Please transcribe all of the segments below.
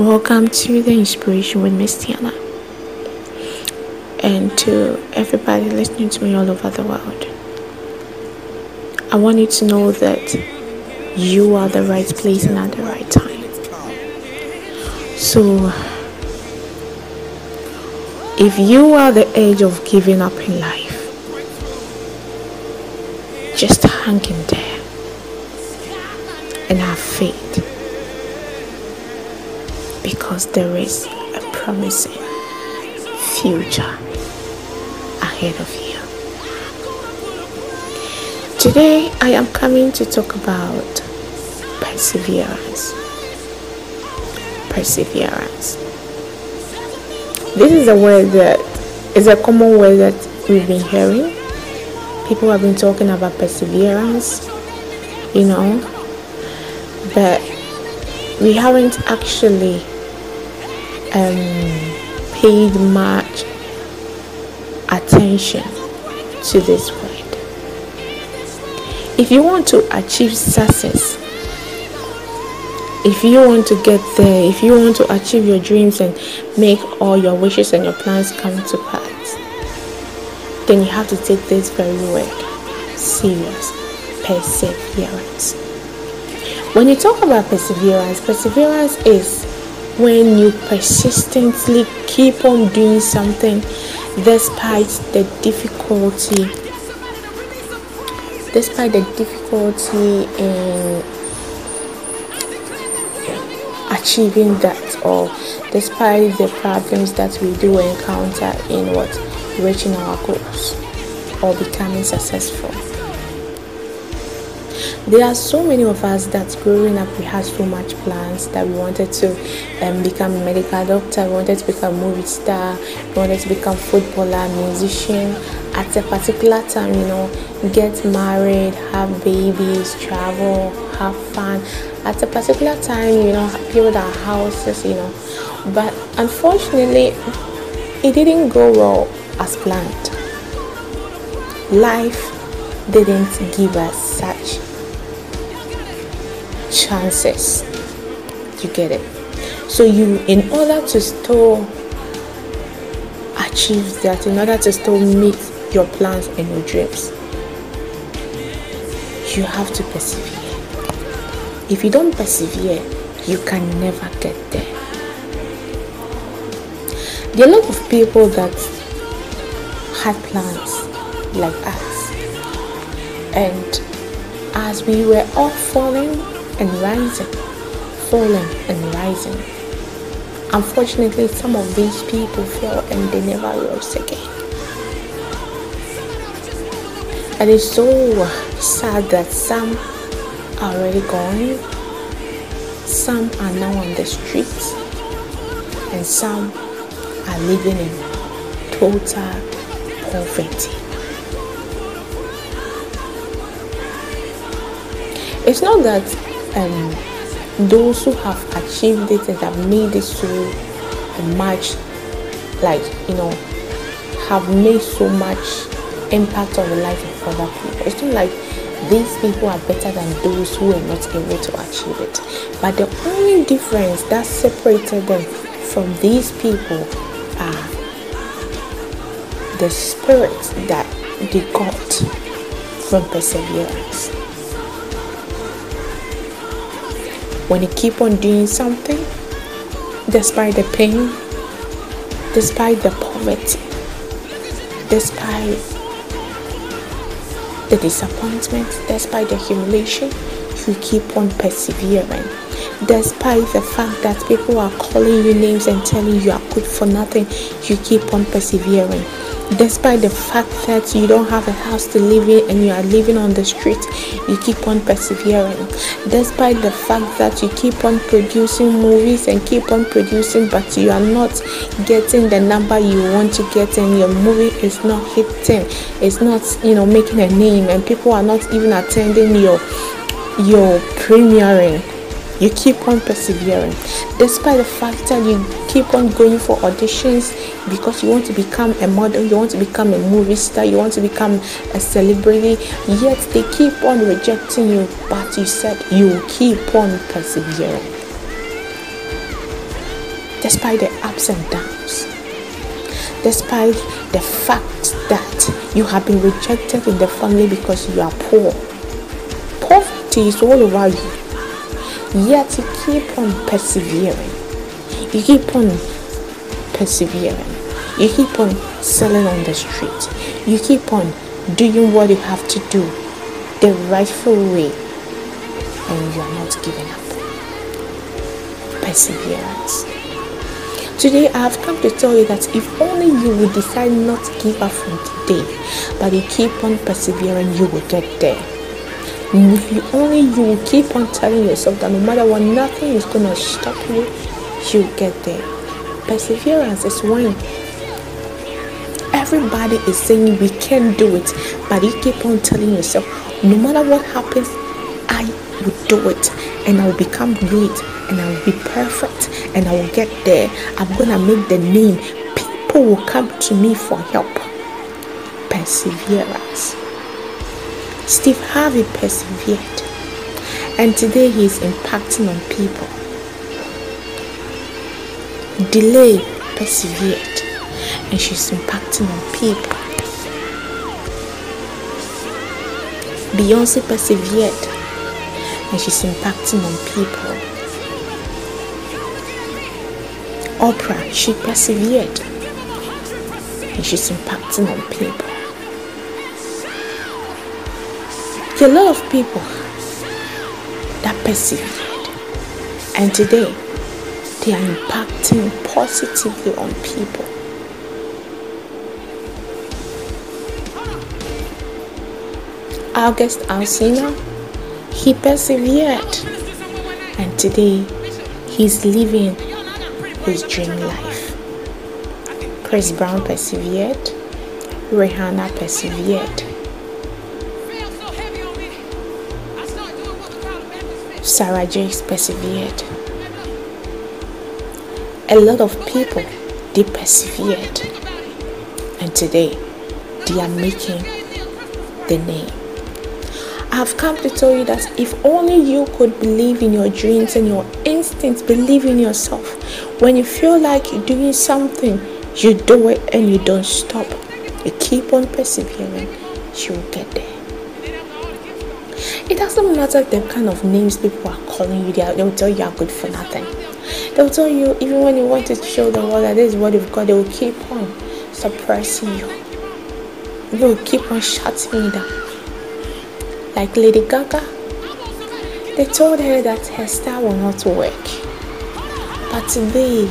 Welcome to the Inspiration with Miss Tiana. And to everybody listening to me all over the world. I want you to know that you are the right place and at the right time. So, if you are the age of giving up in life, just hang in there and have faith because there is a promising future ahead of you. Today, I am coming to talk about perseverance. Perseverance. This is a word that is a common word that we've been hearing. People have been talking about perseverance, you know, but we haven't actually um, paid much attention to this word. If you want to achieve success, if you want to get there, if you want to achieve your dreams and make all your wishes and your plans come to pass, then you have to take this very word serious perseverance. When you talk about perseverance, perseverance is when you persistently keep on doing something despite the difficulty. Despite the difficulty in achieving that or despite the problems that we do encounter in what? Reaching our goals or becoming successful there are so many of us that growing up we had so much plans that we wanted to um, become a medical doctor we wanted to become a movie star we wanted to become footballer musician. At a particular time you know get married have babies travel have fun. At a particular time you know build our houses you know. But unfortunately it didn't go well as planned. Life didn't give us such chances. You get it? So you in order to still achieve that, in order to still meet your plans and your dreams, you have to persevere. If you don't persevere, you can never get there. There are a lot of people that had plans like us, and as we were all falling and rising, falling and rising. Unfortunately, some of these people fell and they never rose again. And it's so sad that some are already gone, some are now on the streets, and some are living in total poverty. It's not that um, those who have achieved it and have made it so much, like you know, have made so much impact on the life of other people. It's not like these people are better than those who are not able to achieve it. But the only difference that separated them from these people are the spirit that they got from perseverance. When you keep on doing something, despite the pain, despite the poverty, despite the disappointment, despite the humiliation, you keep on persevering. Despite the fact that people are calling you names and telling you are good for nothing, you keep on persevering despite the fact that you don't have a house to live in and you are living on the street you keep on persevering. Despite the fact that you keep on producing movies and keep on producing but you are not getting the number you want to get and your movie is not hitting it's not you know making a name and people are not even attending your your premiering you keep on persevering. Despite the fact that you keep on going for auditions because you want to become a model you want to become a movie star you want to become a celebrity yet they keep on rejecting you. But you said you keep on persevering. Despite the ups and downs, despite the fact that you have been rejected in the family because you are poor. Poverty is all over you, yet you keep on persevering. You keep on persevering. You keep on selling on the street. You keep on doing what you have to do the rightful way, and you are not giving up. Perseverance. Today, I have come to tell you that if only you would decide not to give up from today, but you keep on persevering, you will get there. If you only you will keep on telling yourself that no matter what, nothing is to stop you, you'll get there. Perseverance is when everybody is saying we can do it, but you keep on telling yourself, no matter what happens, I will do it and I will become great and I will be perfect and I will get there. I'm gonna make the name. People will come to me for help. Perseverance. Steve Harvey persevered, and today he is impacting on people. Delay persevered, and she's impacting on people. Beyonce persevered and she's impacting on people. Oprah, she persevered and she's impacting on people. There are a lot of people that persevered and today they are impacting positively on people. August Alsina, he persevered and today he's living his dream life. Chris Brown persevered, Rihanna persevered, Sarah Jakes persevered. A lot of people they persevered and today they are making the name. I have come to tell you that if only you could believe in your dreams and your instincts, believe in yourself. When you feel like you're doing something, you do it and you don't stop. You keep on persevering, you will get there. It doesn't matter the kind of names people are calling you, they will tell you you're good for nothing. They'll tell you, even when you want to show the world that this is what you've got, they will keep on suppressing you. They will keep on shutting you down like Lady Gaga. They told her that her style will not work. But today,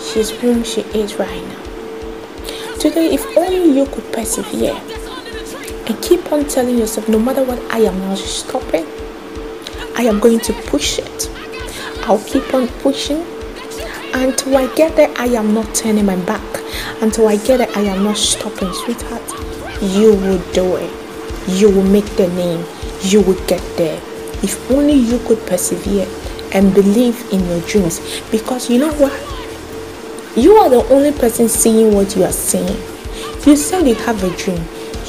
she's whom she is right now. Today, if only you could persevere and keep on telling yourself, no matter what, I am not stopping. I am going to push it. I'll keep on pushing until I get there. I am not turning my back. Until I get there, I am not stopping, sweetheart. You will do it you will make the name, you will get there. If only you could persevere and believe in your dreams. Because you know what? You are the only person seeing what you are seeing. You said you have a dream.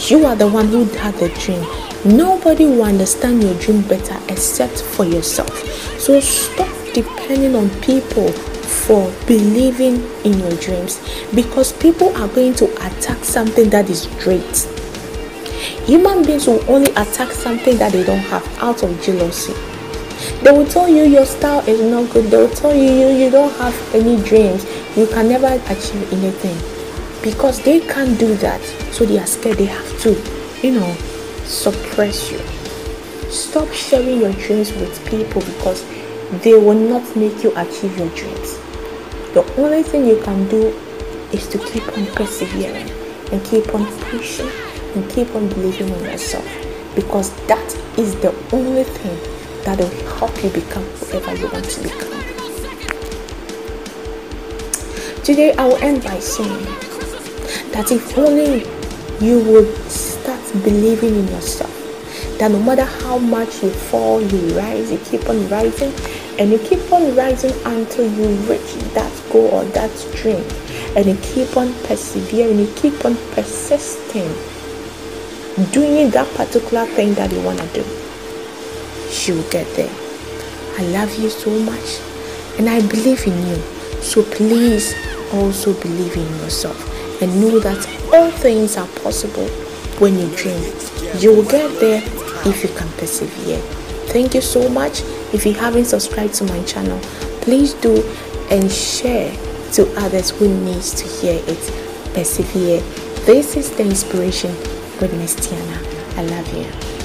You are the one who had the dream. Nobody will understand your dream better except for yourself. So stop depending on people for believing in your dreams because people are going to attack something that is great Human beings will only attack something that they don't have out of jealousy. They will tell you your style is not good. They will tell you you, you don't have any dreams. You can never achieve anything. Because they can't do that. So they are scared they have to, you know, suppress you. Stop sharing your dreams with people because they will not make you achieve your dreams. The only thing you can do is to keep on persevering and keep on pushing and keep on believing in yourself because that is the only thing that will help you become whoever you want to become. Today, I will end by saying that if only you would start believing in yourself, that no matter how much you fall, you rise, you keep on rising, and you keep on rising until you reach that goal or that dream, and you keep on persevering, you keep on persisting doing that particular thing that you want to do, she will get there. I love you so much and I believe in you. So please also believe in yourself and know that all things are possible when you dream. You will get there if you can persevere. Thank you so much. If you haven't subscribed to my channel, please do and share to others who needs to hear it. Persevere. This is the inspiration with Miss Tiana. I love you.